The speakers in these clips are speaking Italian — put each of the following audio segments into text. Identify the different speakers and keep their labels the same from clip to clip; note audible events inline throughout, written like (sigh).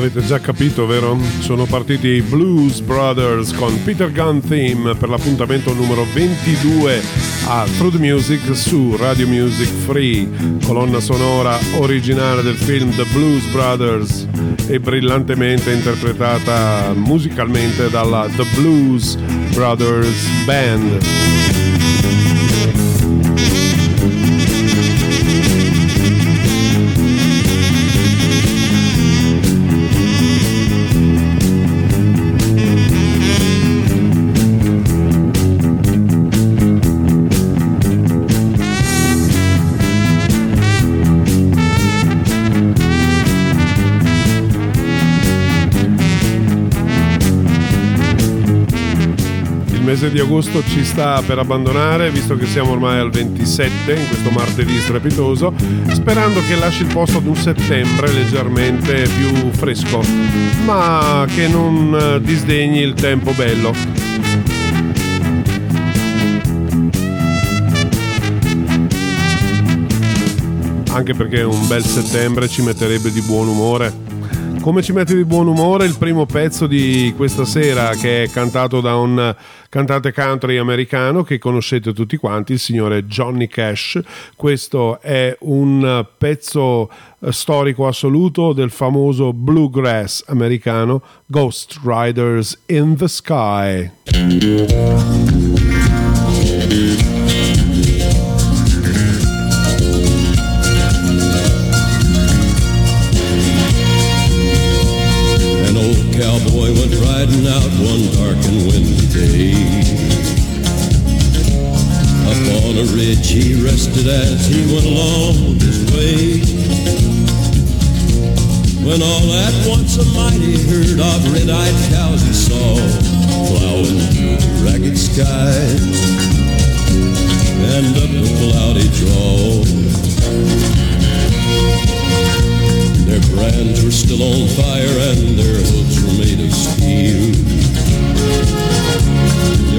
Speaker 1: Avete già capito, vero? Sono partiti i Blues Brothers con Peter Gunn Theme per l'appuntamento numero 22 a Through Music su Radio Music Free, colonna sonora originale del film The Blues Brothers e brillantemente interpretata musicalmente dalla The Blues Brothers Band. Mese di agosto ci sta per abbandonare, visto che siamo ormai al 27, in questo martedì strepitoso, sperando che lasci il posto ad un settembre leggermente più fresco, ma che non eh, disdegni il tempo bello. Anche perché un bel settembre ci metterebbe di buon umore. Come ci mette di buon umore il primo pezzo di questa sera che è cantato da un cantante country americano che conoscete tutti quanti, il signore Johnny Cash. Questo è un pezzo eh, storico assoluto del famoso bluegrass americano Ghost Riders in the Sky.
Speaker 2: A ridge he rested as he went along his way. When all at once a mighty herd of red-eyed cows he saw plowing through the ragged skies and up a cloudy draw. Their brands were still on fire and their hooves were made of steel.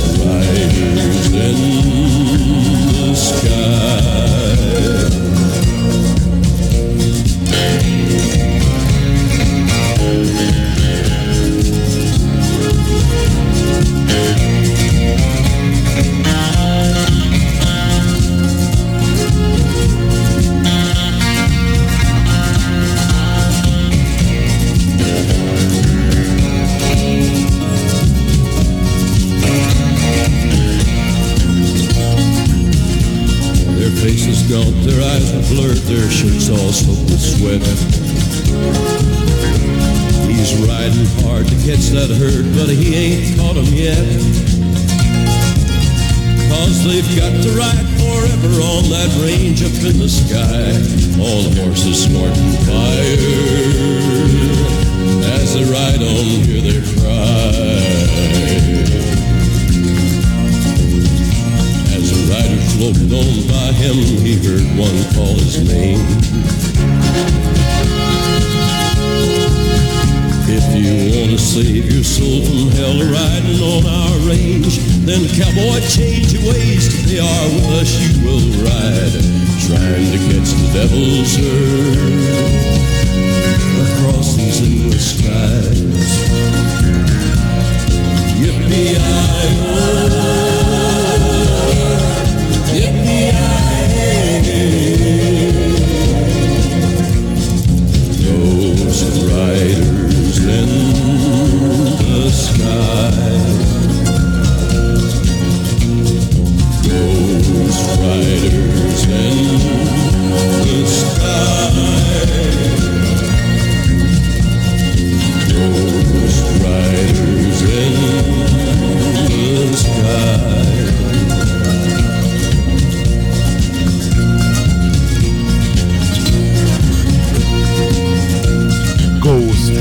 Speaker 3: change your ways. They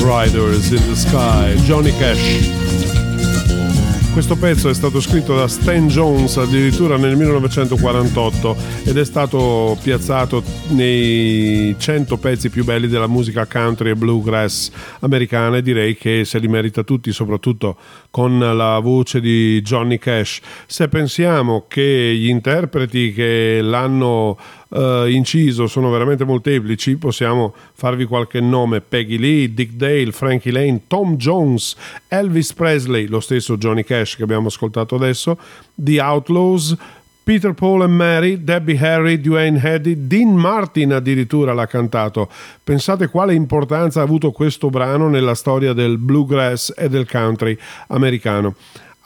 Speaker 2: Riders in the Sky,
Speaker 1: Johnny Cash. Questo pezzo è stato scritto da Stan Jones addirittura nel 1948 ed è stato piazzato nei 100 pezzi più belli della musica country e bluegrass americana e direi che se li merita tutti, soprattutto con la voce di Johnny Cash. Se pensiamo che gli interpreti che l'hanno eh, inciso sono veramente molteplici, possiamo farvi qualche nome: Peggy Lee, Dick Dale, Frankie Lane, Tom Jones, Elvis Presley, lo stesso Johnny Cash che abbiamo ascoltato adesso, The Outlaws. Peter Paul and Mary, Debbie Harry, Dwayne Eddy, Dean Martin addirittura l'ha cantato. Pensate quale importanza ha avuto questo brano nella storia del bluegrass e del country americano.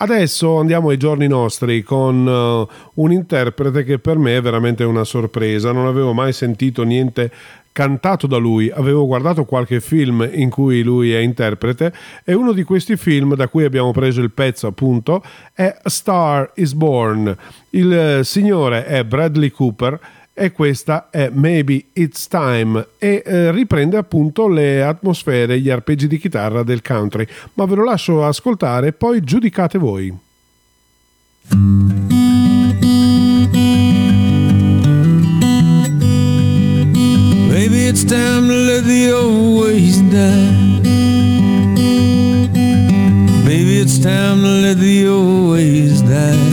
Speaker 1: Adesso andiamo ai giorni nostri con uh, un interprete che per me è veramente una sorpresa, non avevo mai sentito niente cantato da lui, avevo guardato qualche film in cui lui è interprete e uno di questi film da cui abbiamo preso il pezzo appunto è Star is Born. Il eh, signore è Bradley Cooper e questa è Maybe It's Time e eh, riprende appunto le atmosfere, gli arpeggi di chitarra del country, ma ve lo lascio ascoltare poi giudicate voi.
Speaker 3: Maybe it's time to let the old ways die. Maybe it's time to let the old ways die.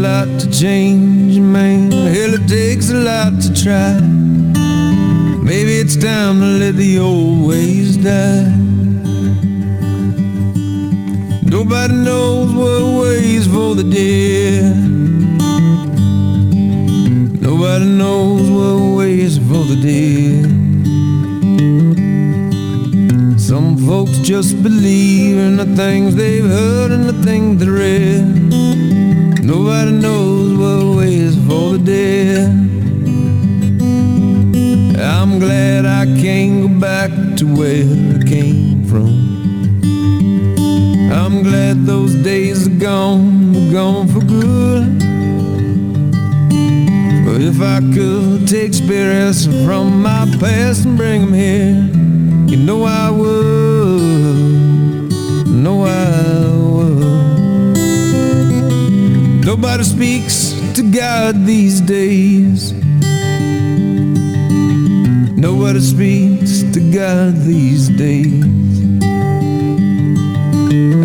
Speaker 3: Lot to change man. Hell, it takes a lot to try. Maybe it's time to let the old ways die. Nobody knows what ways for the dead. Nobody knows what ways for the dead. Some folks just believe in the things they've heard and the things they read. Nobody knows what ways for the dead. I'm glad I can't go back to where I came from. I'm glad those days are gone, gone for good. But if I could take spirits from my past and bring them here, you know I would. Nobody speaks to God these days. Nobody speaks to God these days.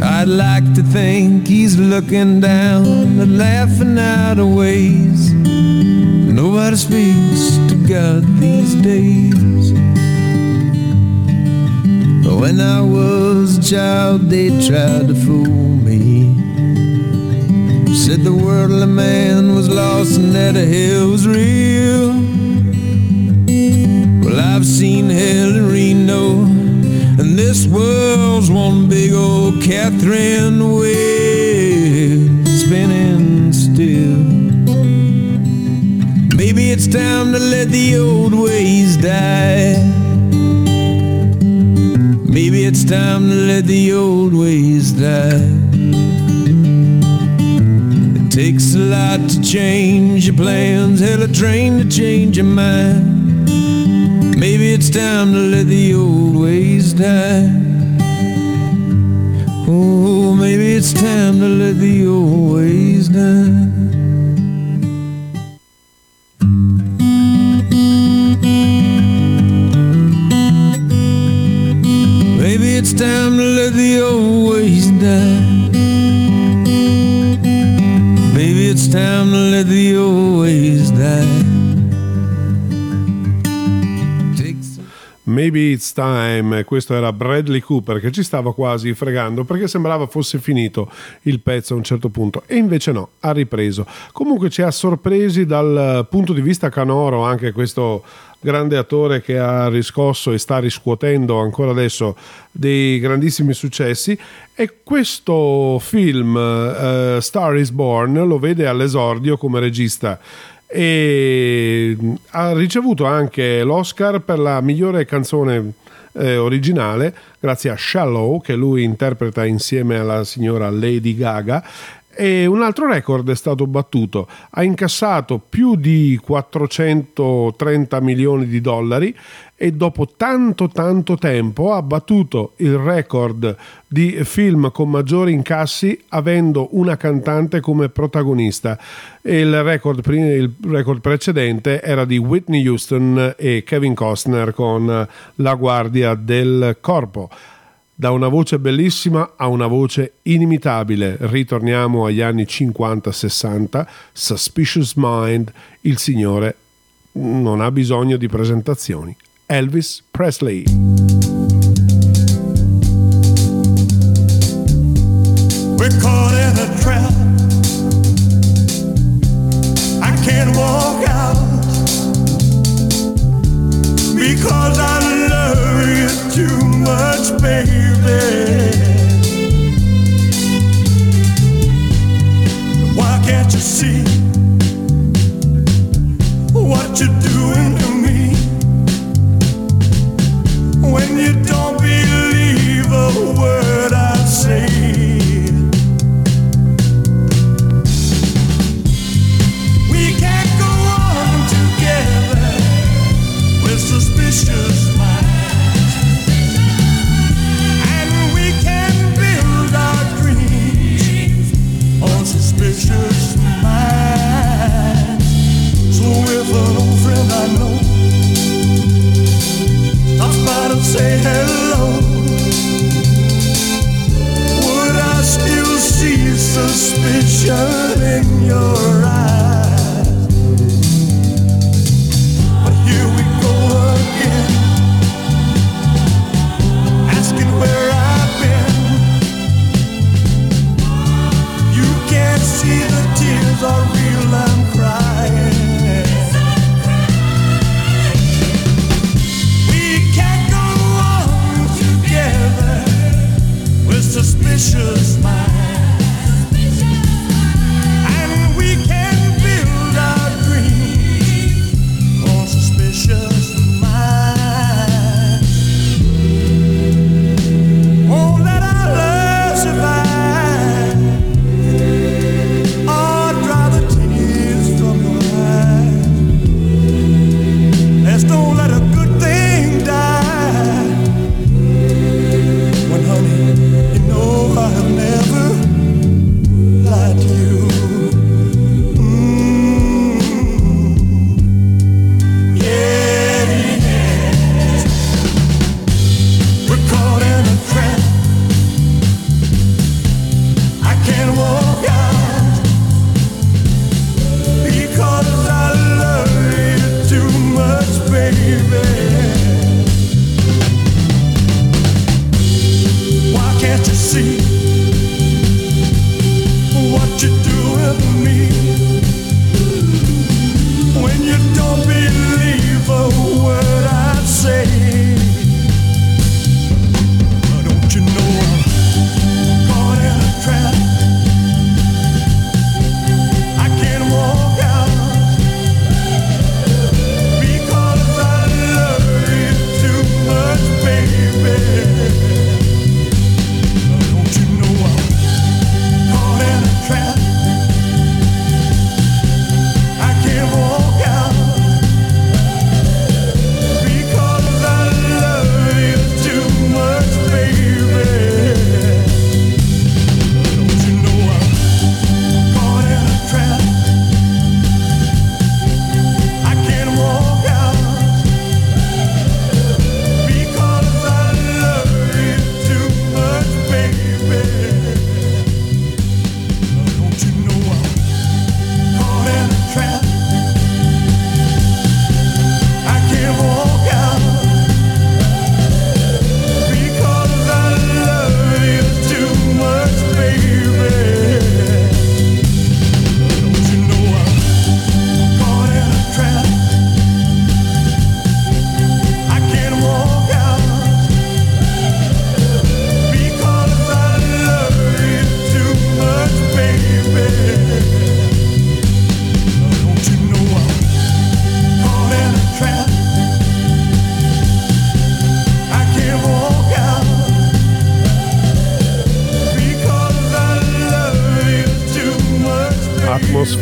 Speaker 3: I'd like to think he's looking down and laughing out of ways. Nobody speaks to God these days. When I was a child, they tried to fool. Said the worldly man was lost and that hell was real. Well, I've seen hell in Reno, and this world's one big old Catherine wheel spinning still. Maybe it's time to let the old ways die. Maybe it's time to let the old ways die. Takes a lot to change your plans, hell, a train to change your mind. Maybe it's time to let the old ways die. Oh, maybe it's time to let the old ways die. It's Time,
Speaker 4: questo era Bradley Cooper che ci stava quasi fregando perché sembrava fosse finito il pezzo a un certo punto e invece no, ha ripreso. Comunque ci ha sorpresi dal punto di vista canoro anche questo grande attore che ha riscosso e sta riscuotendo ancora adesso dei grandissimi successi e questo film uh, Star is Born lo vede all'esordio come regista e ha ricevuto anche l'Oscar per la migliore canzone eh, originale grazie a Shallow che lui interpreta insieme alla signora Lady Gaga e un altro record è stato battuto, ha incassato più di 430 milioni di dollari e dopo tanto tanto tempo ha battuto il record di film con maggiori incassi avendo una cantante come protagonista. Il record, il record precedente era di Whitney Houston e Kevin Costner con La guardia del corpo. Da una voce bellissima a una voce inimitabile, ritorniamo agli anni 50-60, Suspicious Mind, il signore non ha bisogno di presentazioni. Elvis Presley. We're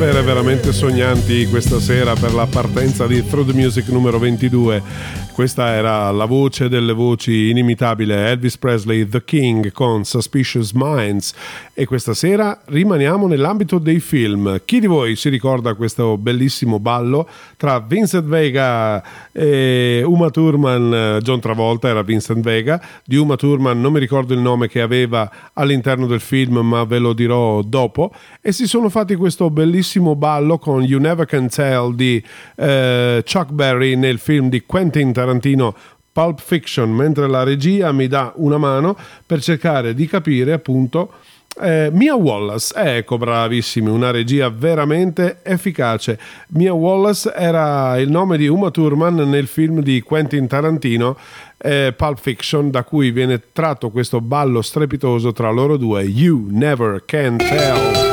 Speaker 1: atmosfere veramente sognanti questa sera per la partenza di Through the Music numero 22 questa era la voce delle voci inimitabile Elvis Presley, The King con Suspicious Minds e questa sera rimaniamo nell'ambito dei film. Chi di voi si ricorda questo bellissimo ballo tra Vincent Vega e Uma Thurman? John Travolta era Vincent Vega, di Uma Thurman non mi ricordo il nome che aveva all'interno del film ma ve lo dirò dopo e si sono fatti questo bellissimo ballo con You Never Can Tell di eh, Chuck Berry nel film di Quentin Tarantino Tarantino Pulp Fiction, mentre la regia mi dà una mano per cercare di capire appunto eh, Mia Wallace, eh, ecco bravissimi, una regia veramente efficace. Mia Wallace era il nome di Uma Thurman nel film di Quentin Tarantino, eh, Pulp Fiction, da cui viene tratto questo ballo strepitoso tra loro due, You Never Can Tell.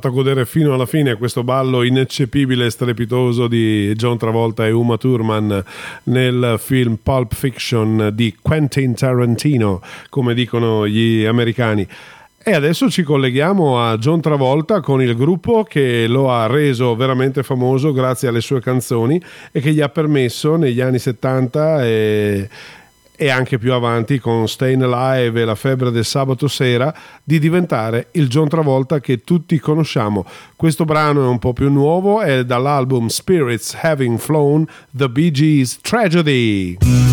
Speaker 1: fatto godere fino alla fine questo ballo ineccepibile e strepitoso di John Travolta e Uma Thurman nel film Pulp Fiction di Quentin Tarantino, come dicono gli americani. E adesso ci colleghiamo a John Travolta con il gruppo che lo ha reso veramente famoso grazie alle sue canzoni e che gli ha permesso negli anni 70 e e anche più avanti con Stayin' Alive e la febbre del sabato sera di diventare il John Travolta che tutti conosciamo. Questo brano è un po' più nuovo, è dall'album Spirits Having Flown, The Bee Gees Tragedy.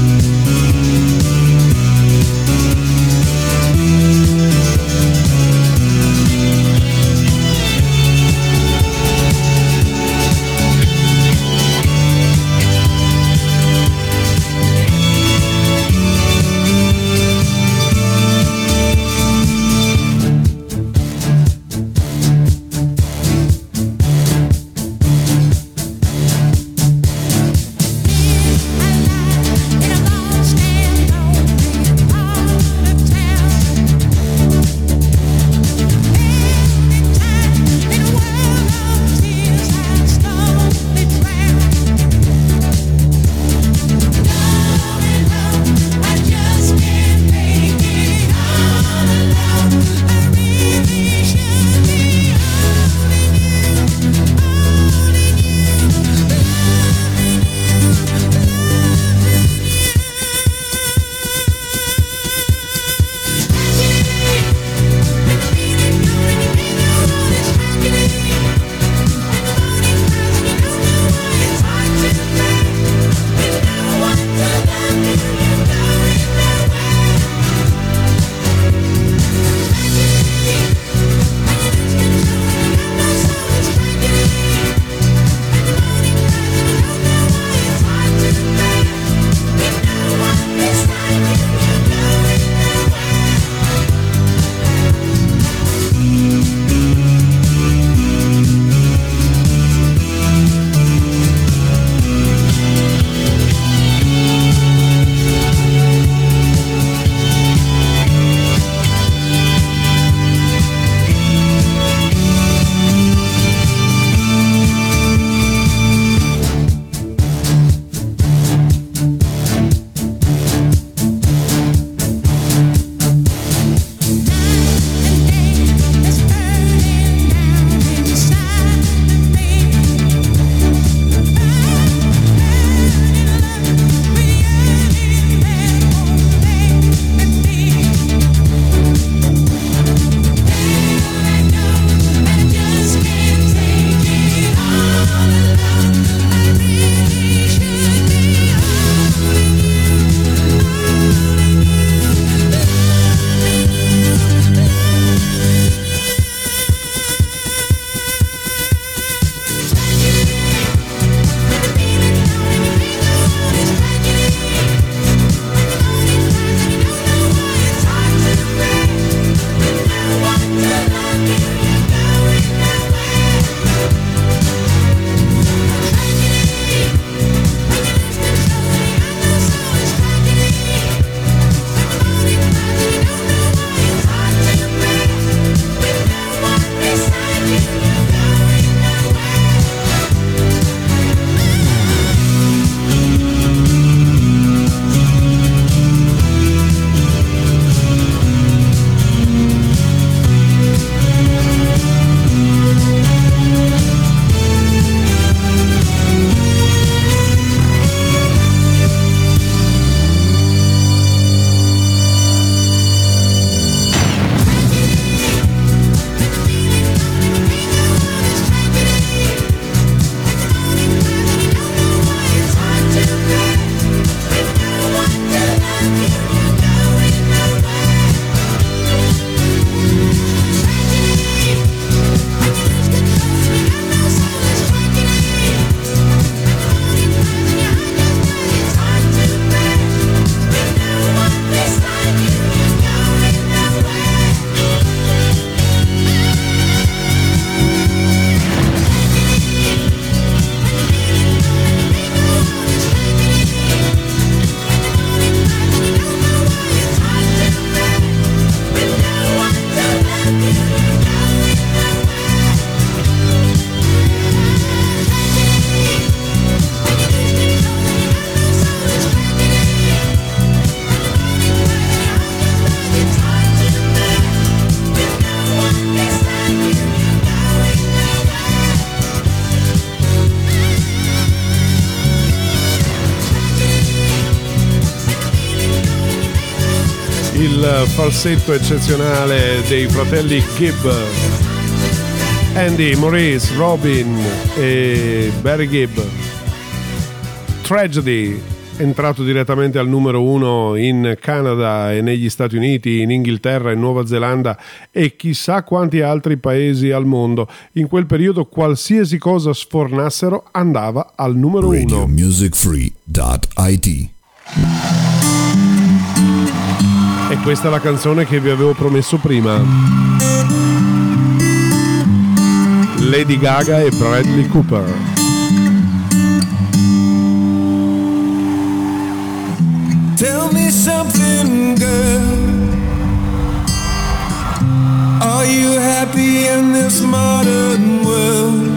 Speaker 1: Falsetto eccezionale dei fratelli Gibb. Andy, Maurice, Robin e Barry Gibb. Tragedy, entrato direttamente al numero uno in Canada e negli Stati Uniti, in Inghilterra e Nuova Zelanda e chissà quanti altri paesi al mondo. In quel periodo qualsiasi cosa sfornassero andava al numero uno. E questa è la canzone che vi avevo promesso prima. Lady Gaga e Bradley Cooper.
Speaker 3: Tell me something, girl. Are you happy in this modern world?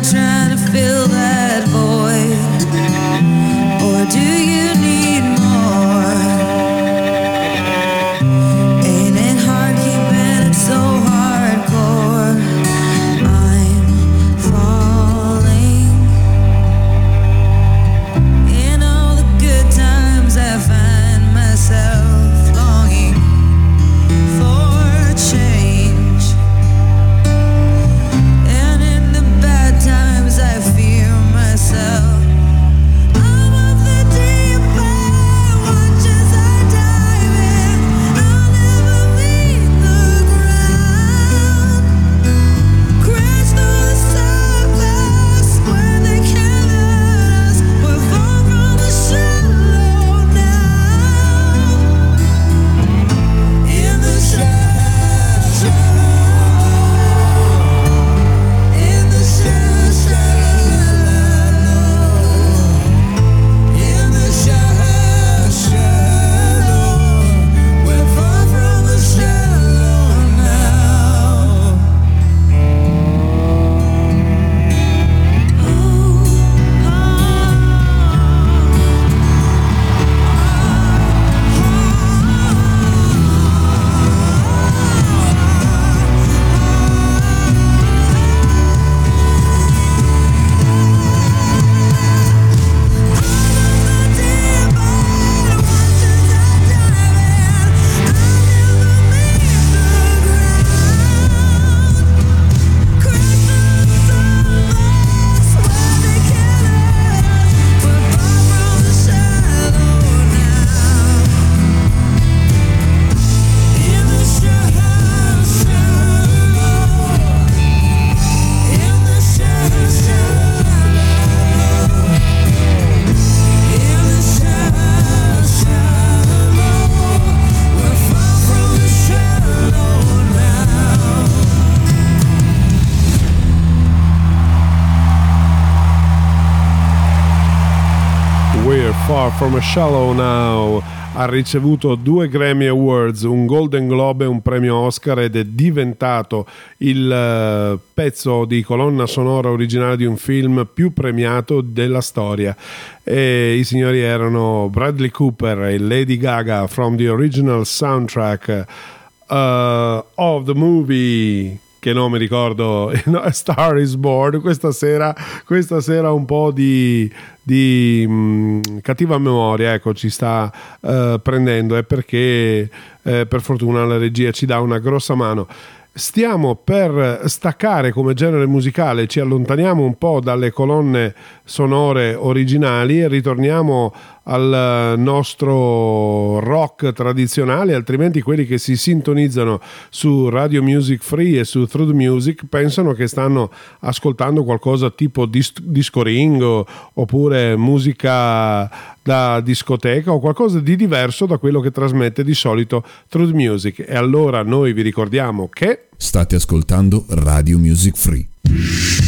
Speaker 5: Trying to fill that void? Or do you From Shallow Now
Speaker 1: ha ricevuto due Grammy Awards, un Golden Globe e un premio Oscar ed è diventato il eh, pezzo di colonna sonora originale di un film più premiato della storia. E I signori erano Bradley Cooper e Lady Gaga from the original soundtrack uh, of the movie che nome ricordo (laughs) no, Star is Born questa sera, questa sera un po' di, di mh, cattiva memoria ecco ci sta uh, prendendo è perché eh, per fortuna la regia ci dà una grossa mano. Stiamo per staccare come genere musicale, ci allontaniamo un po' dalle colonne sonore originali e ritorniamo al nostro rock tradizionale, altrimenti quelli che si sintonizzano su Radio Music Free e su Through Music pensano che stanno ascoltando qualcosa tipo dis- disco ringo oppure musica da discoteca o qualcosa di diverso da quello che trasmette di solito Through the Music. E allora noi vi ricordiamo che
Speaker 6: State ascoltando Radio Music Free.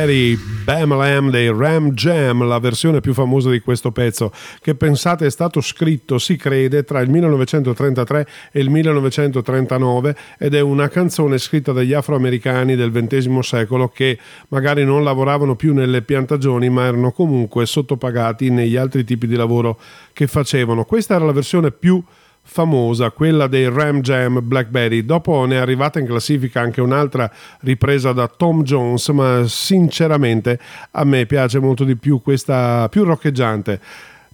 Speaker 1: Blackberry Bam Lam dei Ram Jam, la versione più famosa di questo pezzo, che pensate è stato scritto, si crede, tra il 1933 e il 1939 ed è una canzone scritta dagli afroamericani del XX secolo che magari non lavoravano più nelle piantagioni ma erano comunque sottopagati negli altri tipi di lavoro che facevano. Questa era la versione più quella dei Ram Jam Blackberry. Dopo ne è arrivata in classifica anche un'altra ripresa da Tom Jones, ma sinceramente a me piace molto di più questa più roccheggiante.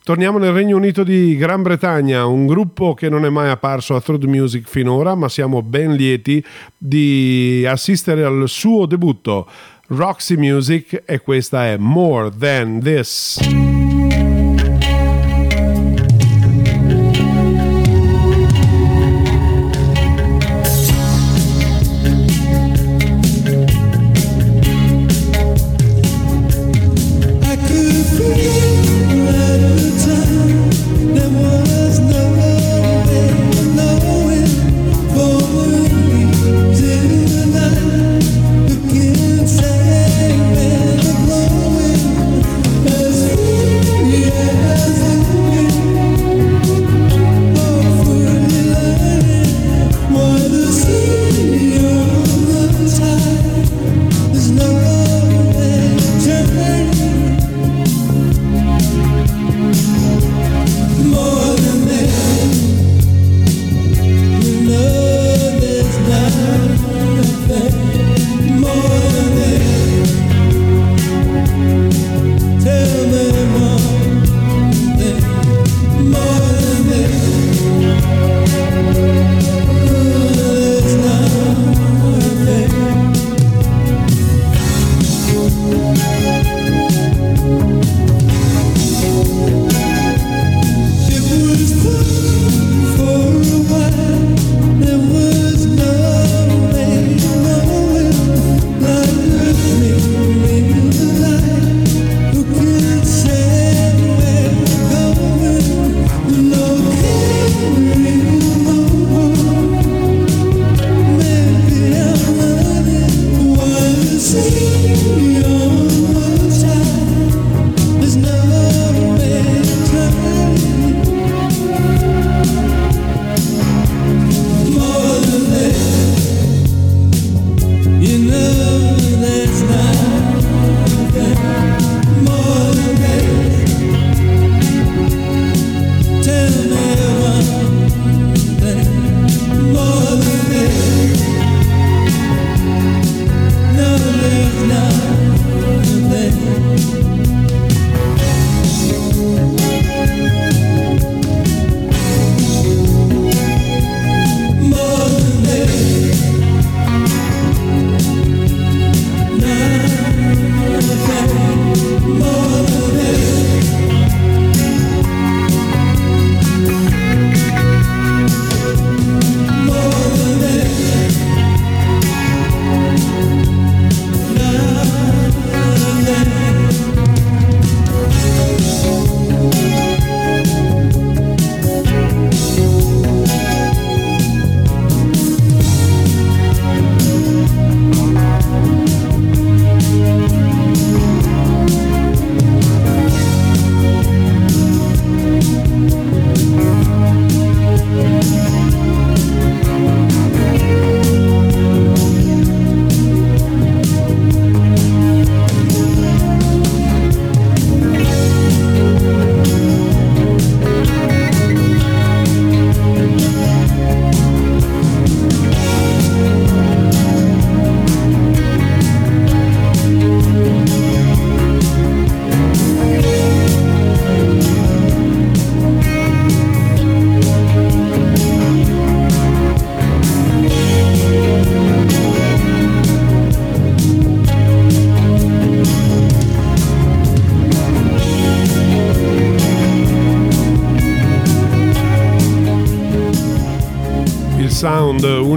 Speaker 3: Torniamo nel Regno Unito di Gran Bretagna, un gruppo che non è mai apparso a Through Music finora, ma siamo ben lieti di assistere al suo debutto. Roxy Music e questa è More Than This.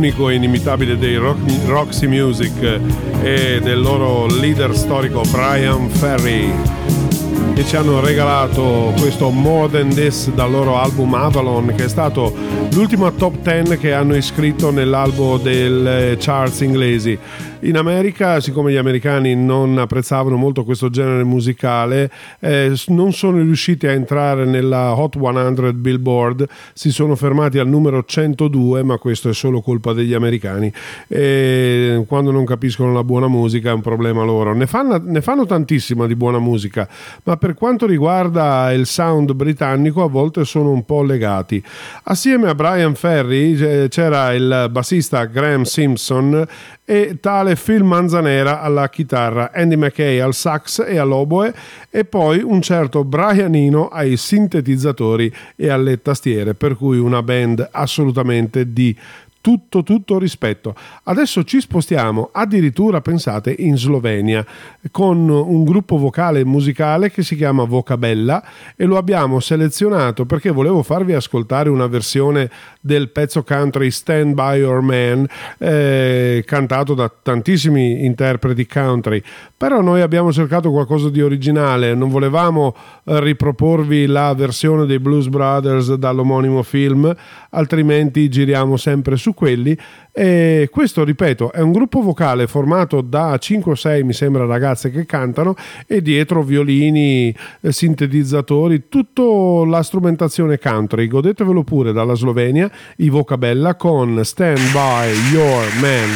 Speaker 3: Unico e inimitabile dei Rock- Roxy Music e del loro leader storico Brian Ferry che ci hanno regalato questo More Than This dal loro album Avalon che è stato l'ultima top 10 che hanno iscritto nell'albo delle charts inglesi. In America, siccome gli americani non apprezzavano molto questo genere musicale, eh, non sono riusciti a entrare nella Hot 100 Billboard, si sono fermati al numero 102, ma questo è solo colpa degli americani. E quando non capiscono la buona musica è un problema loro. Ne fanno, ne fanno tantissima di buona musica, ma per
Speaker 1: per quanto riguarda il sound britannico a volte sono un po' legati. Assieme a Brian Ferry eh, c'era il bassista Graham Simpson e tale Phil Manzanera alla chitarra, Andy McKay al sax e all'oboe e poi un certo Brian Eno ai sintetizzatori e alle tastiere, per cui una band assolutamente di tutto tutto rispetto. Adesso ci spostiamo addirittura pensate in Slovenia con un gruppo vocale musicale che si chiama Vocabella e lo abbiamo selezionato perché volevo farvi ascoltare una versione del pezzo country Stand By Your Man eh, cantato da tantissimi interpreti country però noi abbiamo cercato qualcosa di originale non volevamo eh, riproporvi la versione dei Blues Brothers dall'omonimo film altrimenti giriamo sempre su quelli. E questo ripeto è un gruppo vocale formato da 5 o 6 mi sembra ragazze che cantano e dietro violini eh, sintetizzatori tutta la strumentazione country. Godetevelo pure dalla Slovenia i Vocabella con Stand By Your Man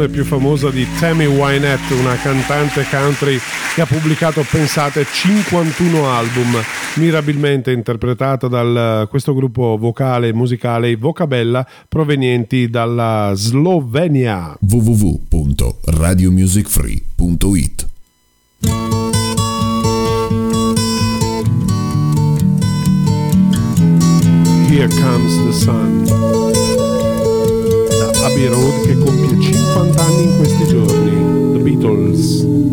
Speaker 1: canzone più famosa di Tammy Wynette, una cantante country che ha pubblicato, pensate, 51 album, mirabilmente interpretata da questo gruppo vocale e musicale Vocabella provenienti dalla Slovenia.
Speaker 6: www.radiomusicfree.it
Speaker 1: Here Comes the Sun Abbey Road che compie 50 anni in questi giorni. The Beatles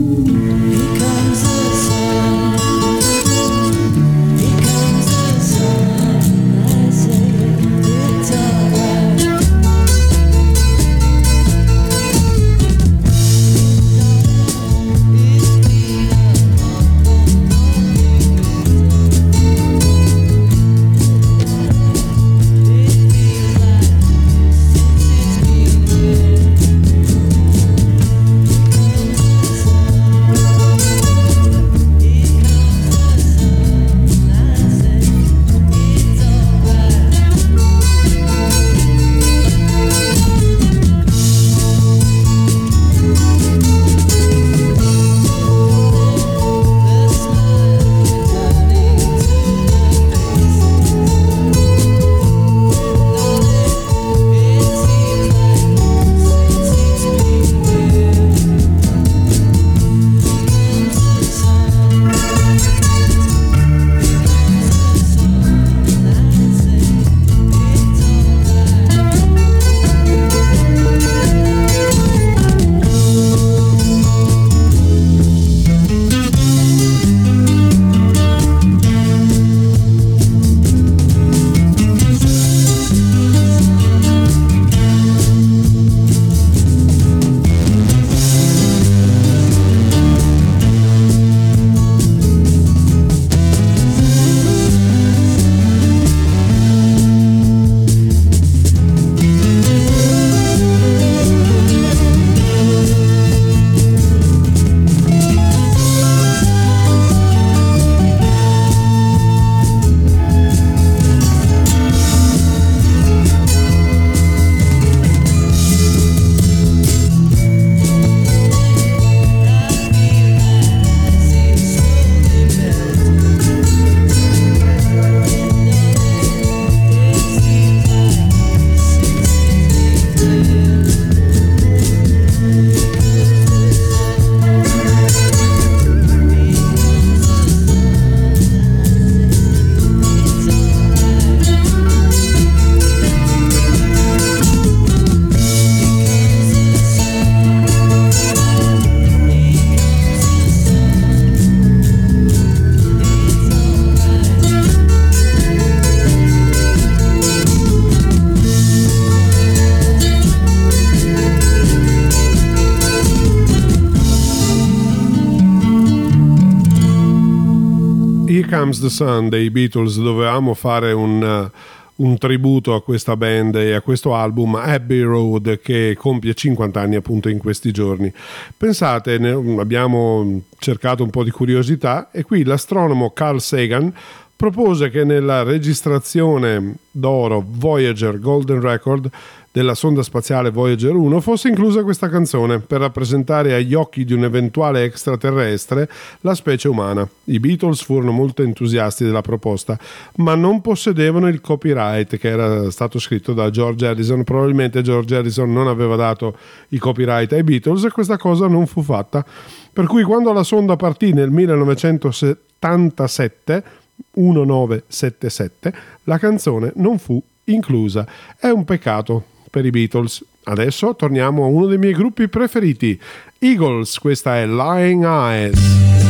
Speaker 1: the Sun dei Beatles dovevamo fare un, uh, un tributo a questa band e a questo album Abbey Road che compie 50 anni appunto in questi giorni. Pensate, abbiamo cercato un po' di curiosità e qui l'astronomo Carl Sagan propose che nella registrazione d'oro Voyager Golden Record della sonda spaziale Voyager 1 fosse inclusa questa canzone per rappresentare agli occhi di un eventuale extraterrestre la specie umana. I Beatles furono molto entusiasti della proposta, ma non possedevano il copyright che era stato scritto da George Harrison. Probabilmente George Harrison non aveva dato i copyright ai Beatles e questa cosa non fu fatta. Per cui quando la sonda partì nel 1977 1977 la canzone non fu inclusa. È un peccato per i Beatles. Adesso torniamo a uno dei miei gruppi preferiti, Eagles, questa è Lying Eyes.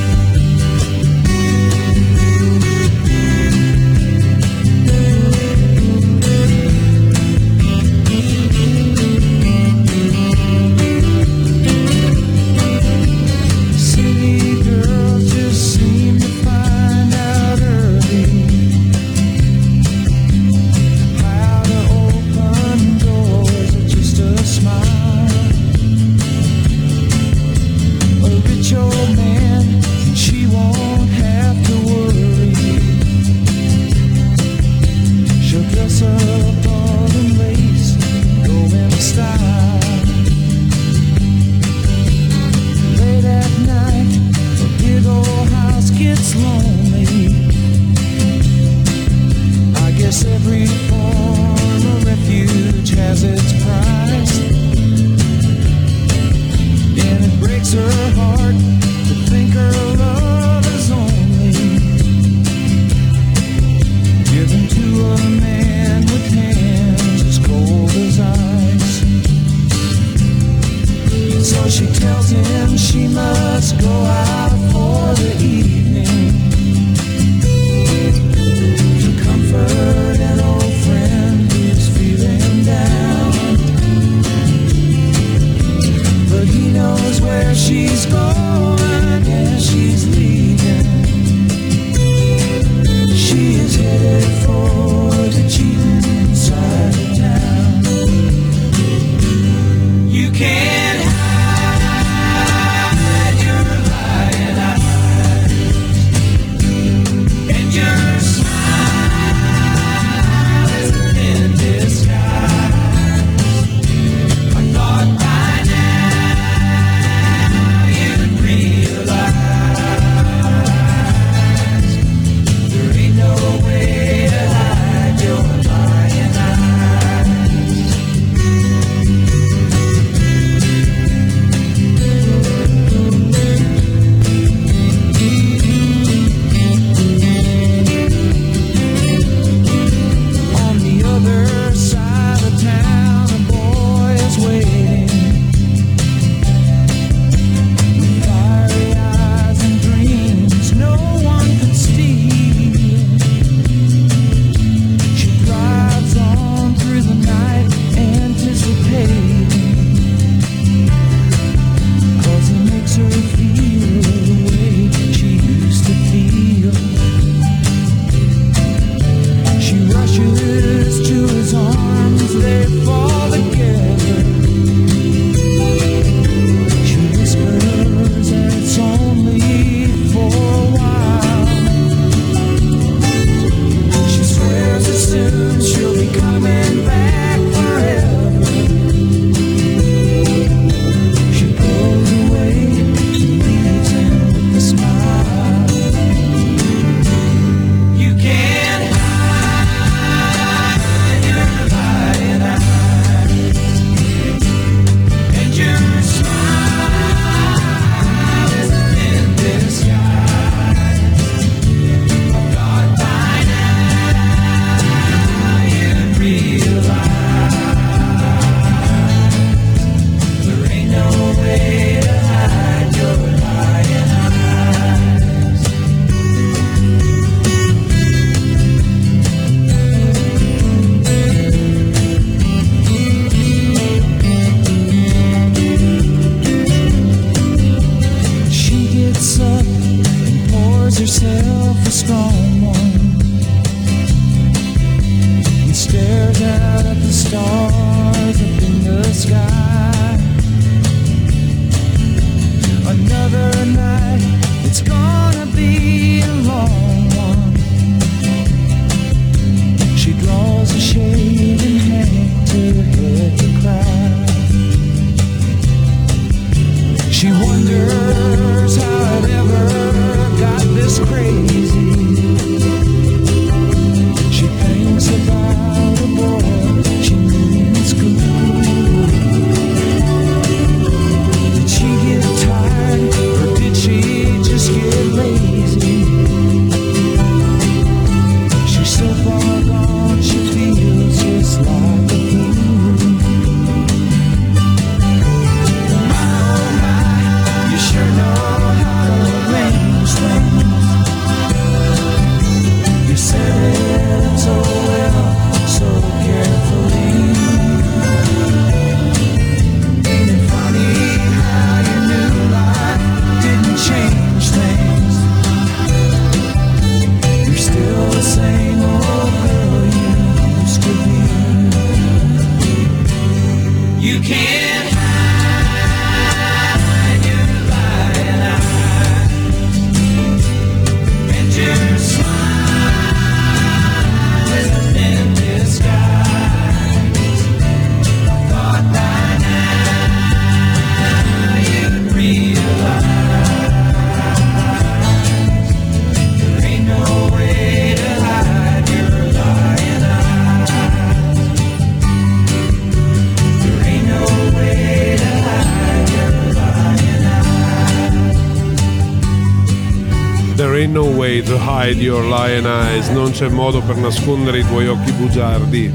Speaker 7: Hide your
Speaker 1: lion eyes, non c'è modo per nascondere i tuoi occhi bugiardi.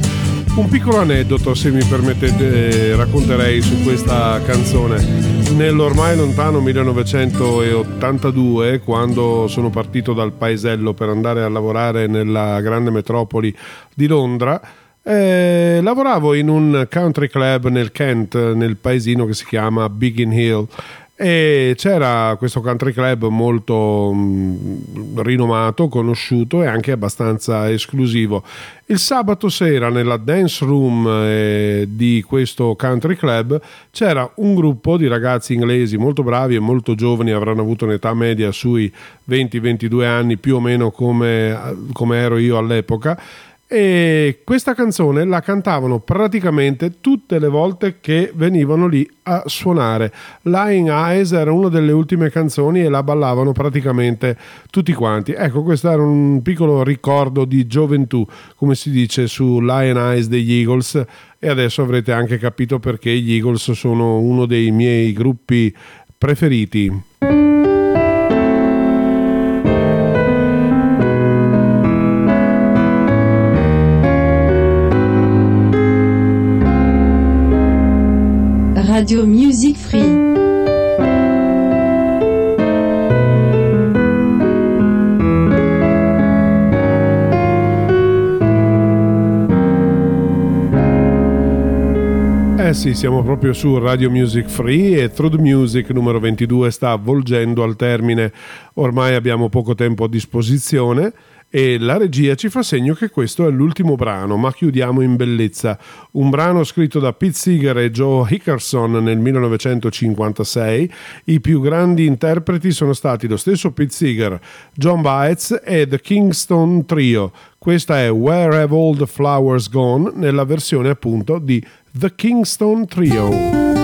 Speaker 1: Un piccolo aneddoto, se mi permettete, eh, racconterei su questa canzone. Nell'ormai lontano 1982, quando sono partito dal paesello per andare a lavorare nella grande metropoli di Londra, eh, lavoravo in un country club nel Kent, nel paesino che si chiama Biggin Hill. E c'era questo country club molto mm, rinomato, conosciuto e anche abbastanza esclusivo. Il sabato sera nella dance room eh, di questo country club c'era un gruppo di ragazzi inglesi molto bravi e molto giovani, avranno avuto un'età media sui 20-22 anni più o meno come, come ero io all'epoca e questa canzone la cantavano praticamente tutte le volte che venivano lì a suonare. Lying Eyes era una delle ultime canzoni e la ballavano praticamente tutti quanti. Ecco, questo era un piccolo ricordo di gioventù, come si dice su Lion Eyes degli Eagles e adesso avrete anche capito perché gli Eagles sono uno dei miei gruppi preferiti.
Speaker 8: Music Free.
Speaker 1: Eh sì, siamo proprio su Radio Music Free e Through the Music numero 22 sta avvolgendo al termine. Ormai abbiamo poco tempo a disposizione e la regia ci fa segno che questo è l'ultimo brano, ma chiudiamo in bellezza. Un brano scritto da Pete Seeger e Joe Hickerson nel 1956. I più grandi interpreti sono stati lo stesso Pete Seeger, John Baez e The Kingston Trio. Questa è Where Have All the Flowers Gone nella versione appunto di The Kingston Trio.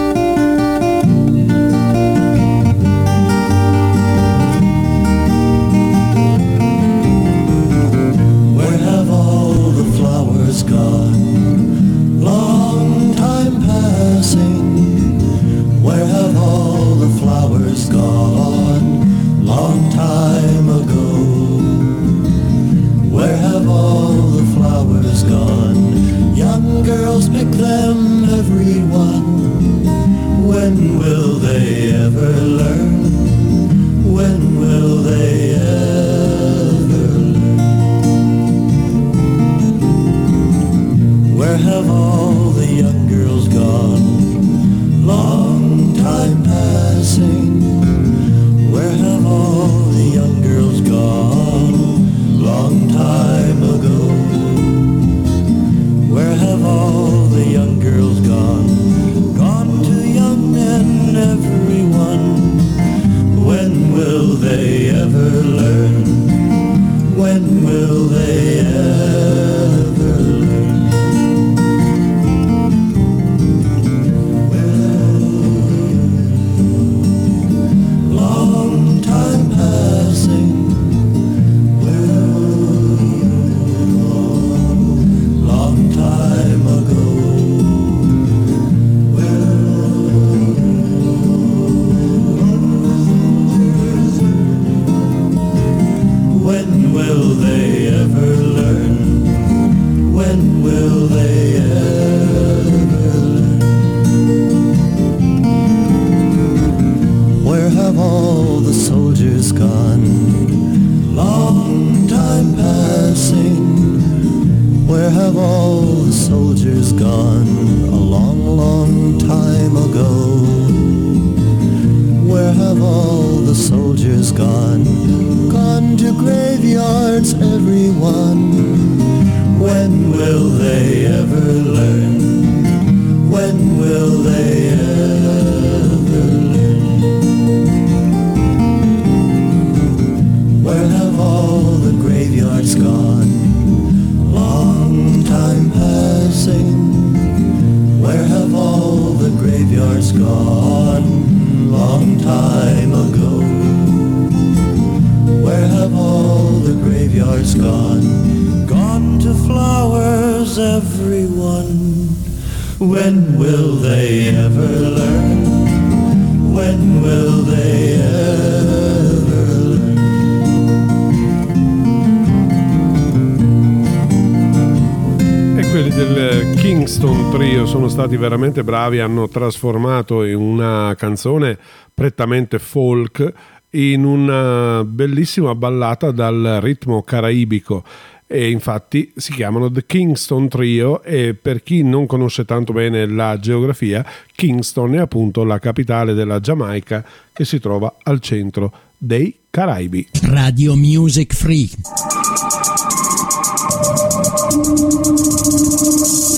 Speaker 1: Stati veramente bravi, hanno trasformato in una canzone prettamente folk in una bellissima ballata dal ritmo caraibico e infatti si chiamano The Kingston Trio e per chi non conosce tanto bene la geografia, Kingston è appunto la capitale della Giamaica che si trova al centro dei Caraibi.
Speaker 9: Radio Music Free.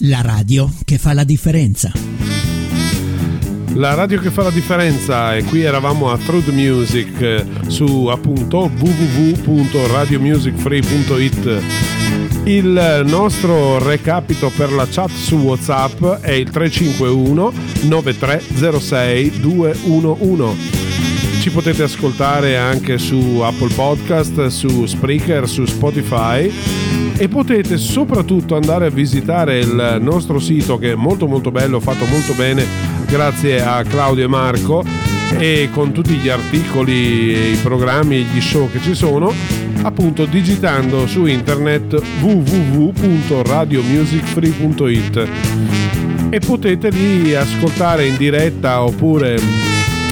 Speaker 9: La radio che fa la differenza.
Speaker 1: La radio che fa la differenza e qui eravamo a Through the Music eh, su appunto www.radiomusicfree.it il nostro recapito per la chat su Whatsapp è il 351 9306 211 ci potete ascoltare anche su Apple Podcast, su Spreaker, su Spotify e potete soprattutto andare a visitare il nostro sito che è molto molto bello, fatto molto bene grazie a Claudio e Marco. E con tutti gli articoli, i programmi gli show che ci sono appunto digitando su internet www.radiomusicfree.it e potete lì ascoltare in diretta oppure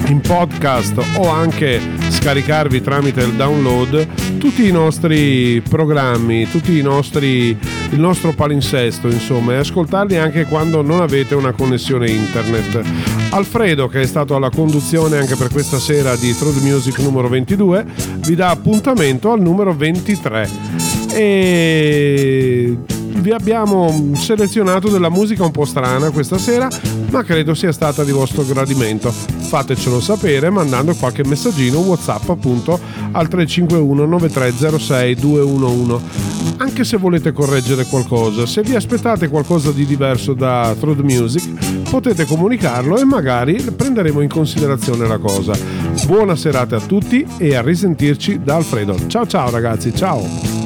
Speaker 1: in podcast o anche scaricarvi tramite il download tutti i nostri programmi, tutti i nostri il nostro palinsesto, insomma, e ascoltarli anche quando non avete una connessione internet. Alfredo, che è stato alla conduzione anche per questa sera di Truth Music numero 22, vi dà appuntamento al numero 23. E vi abbiamo selezionato della musica un po' strana questa sera, ma credo sia stata di vostro gradimento. Fatecelo sapere mandando qualche messaggino WhatsApp appunto al 351 9306 211. Anche se volete correggere qualcosa, se vi aspettate qualcosa di diverso da Through the Music, potete comunicarlo e magari prenderemo in considerazione la cosa. Buona serata a tutti e a risentirci da Alfredo. Ciao ciao ragazzi, ciao!